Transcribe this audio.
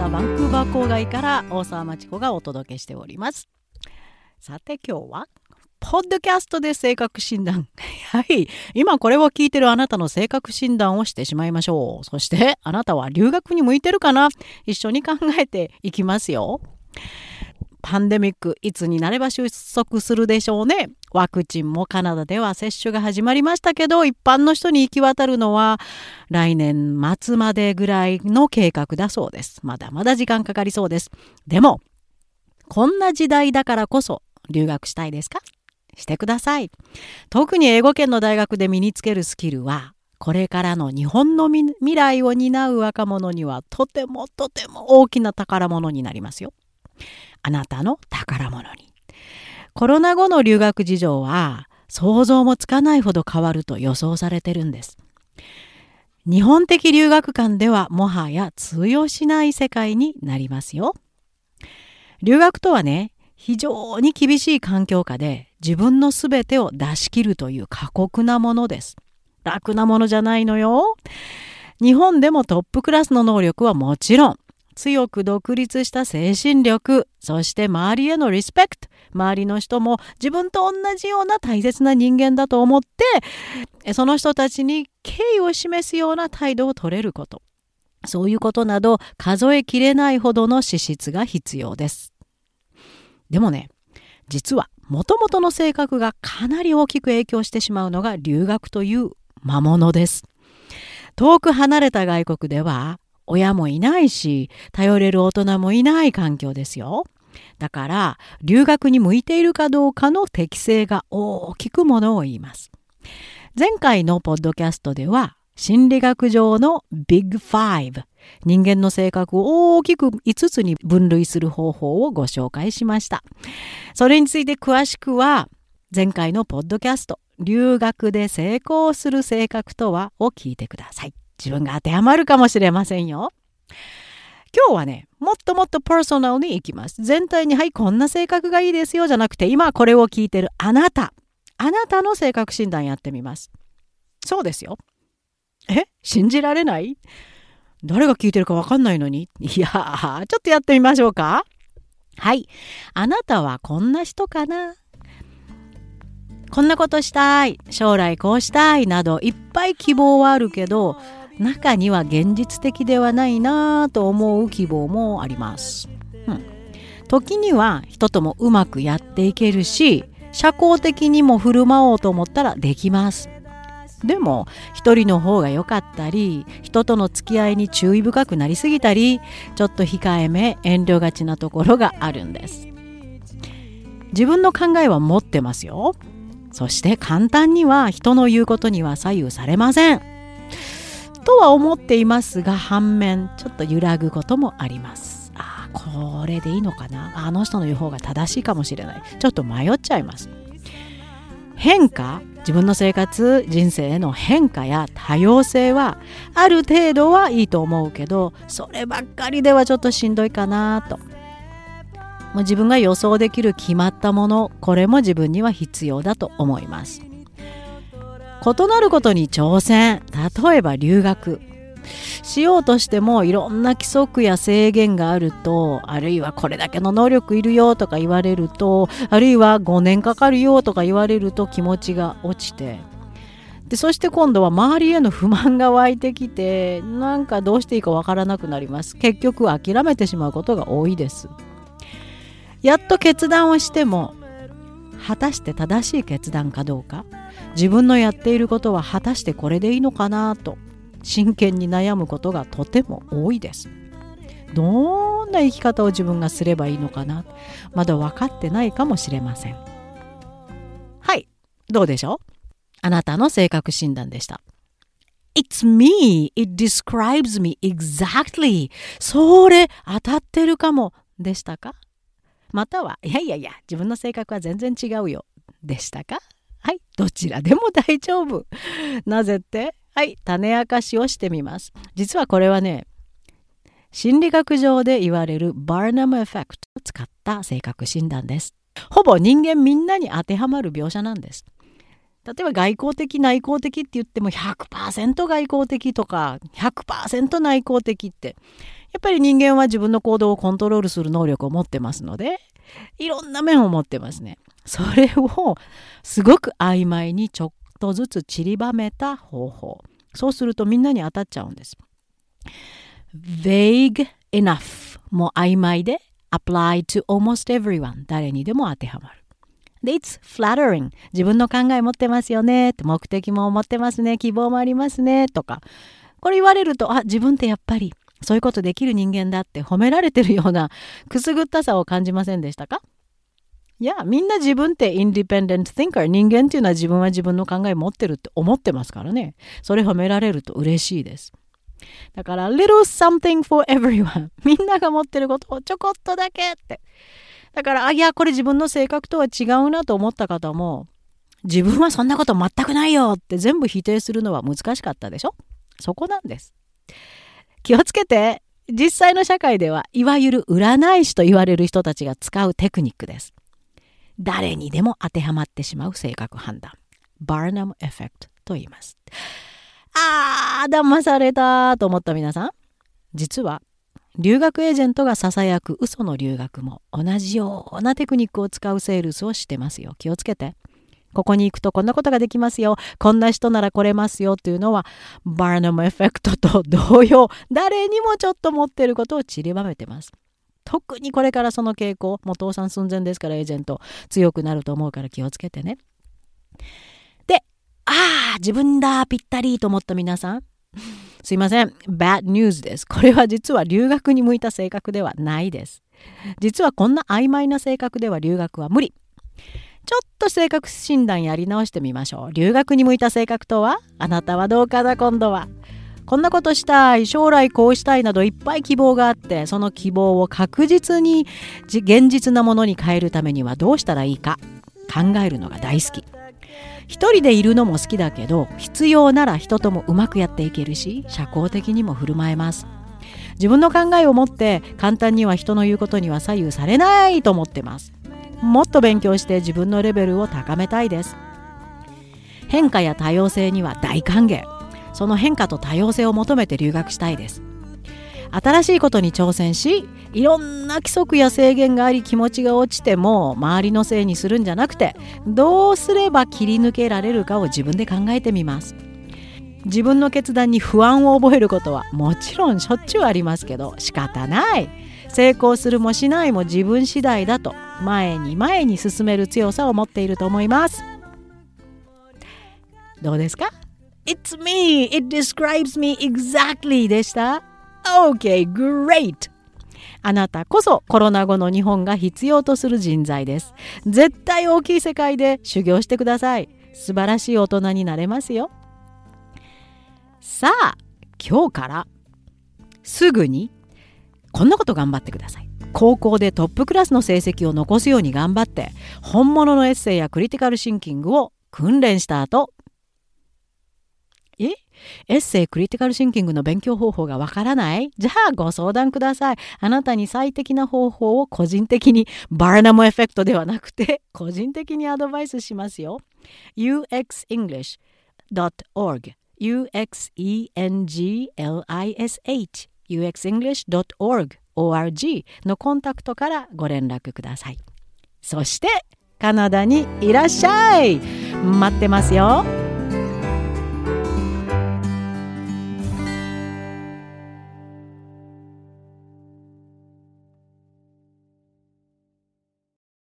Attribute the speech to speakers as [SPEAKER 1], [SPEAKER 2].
[SPEAKER 1] ダバンクーバー郊外から大沢町子がお届けしております。さて今日はポッドキャストで性格診断。はい。今これを聞いてるあなたの性格診断をしてしまいましょう。そしてあなたは留学に向いてるかな？一緒に考えていきますよ。パンデミックいつになれば収束するでしょうね。ワクチンもカナダでは接種が始まりましたけど一般の人に行き渡るのは来年末までぐらいの計画だそうです。まだまだ時間かかりそうです。でもこんな時代だからこそ留学したいですか？してください。特に英語圏の大学で身につけるスキルはこれからの日本の未来を担う若者にはとてもとても大きな宝物になりますよ。あなたの宝物に。コロナ後の留学事情は想像もつかないほど変わると予想されてるんです。日本的留学館ではもはや通用しない世界になりますよ。留学とはね、非常に厳しい環境下で自分の全てを出し切るという過酷なものです。楽なものじゃないのよ。日本でもトップクラスの能力はもちろん、強く独立した精神力、そして周りへのリスペクト、周りの人も自分と同じような大切な人間だと思って、その人たちに敬意を示すような態度を取れること。そういうことなど数えきれないほどの資質が必要です。でもね、実はもともとの性格がかなり大きく影響してしまうのが留学という魔物です。遠く離れた外国では親もいないし、頼れる大人もいない環境ですよ。だから、留学に向いているかどうかの適性が大きくものを言います。前回のポッドキャストでは、心理学上のビッグファイブ、人間の性格を大きく5つに分類する方法をご紹介しました。それについて詳しくは、前回のポッドキャスト、留学で成功する性格とはを聞いてください。自分が当てはまるかもしれませんよ。今日はね、もっともっとパーソナルに行きます。全体に、はい、こんな性格がいいですよじゃなくて、今これを聞いてるあなた、あなたの性格診断やってみます。そうですよ。え？信じられない？誰が聞いてるかわかんないのに？いやー、ちょっとやってみましょうか。はい。あなたはこんな人かな？こんなことしたい。将来こうしたい。など、いっぱい希望はあるけど、中には現実的ではないなぁと思う希望もあります、うん、時には人ともうまくやっていけるし社交的にも振る舞おうと思ったらできます。でも一人の方が良かったり人との付き合いに注意深くなりすぎたりちょっと控えめ遠慮がちなところがあるんです。自分の考えは持ってますよ。そして簡単には人の言うことには左右されません。とは思っていますが反面ちょっと揺らぐこともあります。ああこれでいいのかな？あの人の言う方が正しいかもしれない。ちょっと迷っちゃいます。変化？自分の生活人生への変化や多様性はある程度はいいと思うけどそればっかりではちょっとしんどいかなと。もう自分が予想できる決まったものこれも自分には必要だと思います。異なることに挑戦。例えば留学。しようとしてもいろんな規則や制限があるとあるいはこれだけの能力いるよとか言われるとあるいは5年かかるよとか言われると気持ちが落ちて。でそして今度は周りへの不満が湧いてきてなんかどうしていいかわからなくなります。結局諦めてしまうことが多いです。やっと決断をしても果たして正しい決断かどうか。自分のやっていることは果たしてこれでいいのかなと真剣に悩むことがとても多いです。どんな生き方を自分がすればいいのかなまだ分かってないかもしれません。はい、どうでしょう？あなたの性格診断でした。It's me. It describes me exactly. それ当たってるかもでしたか？またはいやいやいや自分の性格は全然違うよでしたか？はい、どちらでも大丈夫。なぜって？はい、種明かしをしてみます。実はこれはね、心理学上で言われるバーナムエフェクトを使った性格診断です。ほぼ人間みんなに当てはまる描写なんです。例えば外交的内向的って言っても100%外交的とか100%内向的ってやっぱり人間は自分の行動をコントロールする能力を持ってますのでいろんな面を持ってますね。それをすごく曖昧にちょっとずつ散りばめた方法。そうするとみんなに当たっちゃうんです。vague enough も曖昧で apply to almost everyone 誰にでも当てはまる。で、it's flattering 自分の考え持ってますよね目的も持ってますね希望もありますねとかこれ言われるとあ自分ってやっぱりそういうことできる人間だって褒められてるようなくすぐったさを感じませんでしたか？いや、みんな自分ってインディペンデント・ティンカー、人間っていうのは自分は自分の考え持ってるって思ってますからね。それ褒められると嬉しいです。だから、little something for everyone。みんなが持ってることをちょこっとだけって。だから、あ、いや、これ自分の性格とは違うなと思った方も、自分はそんなこと全くないよって全部否定するのは難しかったでしょ？そこなんです。気をつけて実際の社会ではいわゆる占い師と言われる人たちが使うテクニックです。誰にでも当てはまってしまう性格判断。バーナムエフェクトと言います。あー、騙されたと思った皆さん。実は留学エージェントがささやく嘘の留学も同じようなテクニックを使うセールスをしてますよ。気をつけて。ここに行くとこんなことができますよ。こんな人なら来れますよというのは、バーナムエフェクトと同様、誰にもちょっと持ってることを散りばめてます。特にこれからその傾向、もう倒産寸前ですからエージェント強くなると思うから気をつけてね。で、ああ、自分だ、ぴったりと思った皆さん。すいません。bad news です。これは実は留学に向いた性格ではないです。実はこんな曖昧な性格では留学は無理。ちょっと性格診断やり直してみましょう。留学に向いた性格とは？あなたはどうかな今度は。こんなことしたい、将来こうしたいなどいっぱい希望があって、その希望を確実に現実なものに変えるためにはどうしたらいいか考えるのが大好き。一人でいるのも好きだけど、必要なら人ともうまくやっていけるし、社交的にも振る舞えます。自分の考えを持って簡単には人の言うことには左右されないと思ってます。もっと勉強して自分のレベルを高めたいです変化や多様性には大歓迎その変化と多様性を求めて留学したいです。新しいことに挑戦しいろんな規則や制限があり気持ちが落ちても周りのせいにするんじゃなくてどうすれば切り抜けられるかを自分で考えてみます。自分の決断に不安を覚えることはもちろんしょっちゅうありますけど仕方ない。成功するもしないも自分次第だと前に前に進める強さを持っていると思います。どうですか？It's me! It describes me exactly でした ?OK, great! あなたこそコロナ後の日本が必要とする人材です。絶対大きい世界で修行してください。素晴らしい大人になれますよ。さあ、今日からすぐにこんなこと頑張ってください。高校でトップクラスの成績を残すように頑張って本物のエッセイやクリティカルシンキングを訓練した後え？エッセイクリティカルシンキングの勉強方法がわからない？じゃあご相談ください。あなたに最適な方法を個人的にバーナムエフェクトではなくて個人的にアドバイスしますよ。uxenglish.org uxenglish uxenglish.org org のコンタクトからご連絡ください。そしてカナダにいらっしゃい。待ってますよ。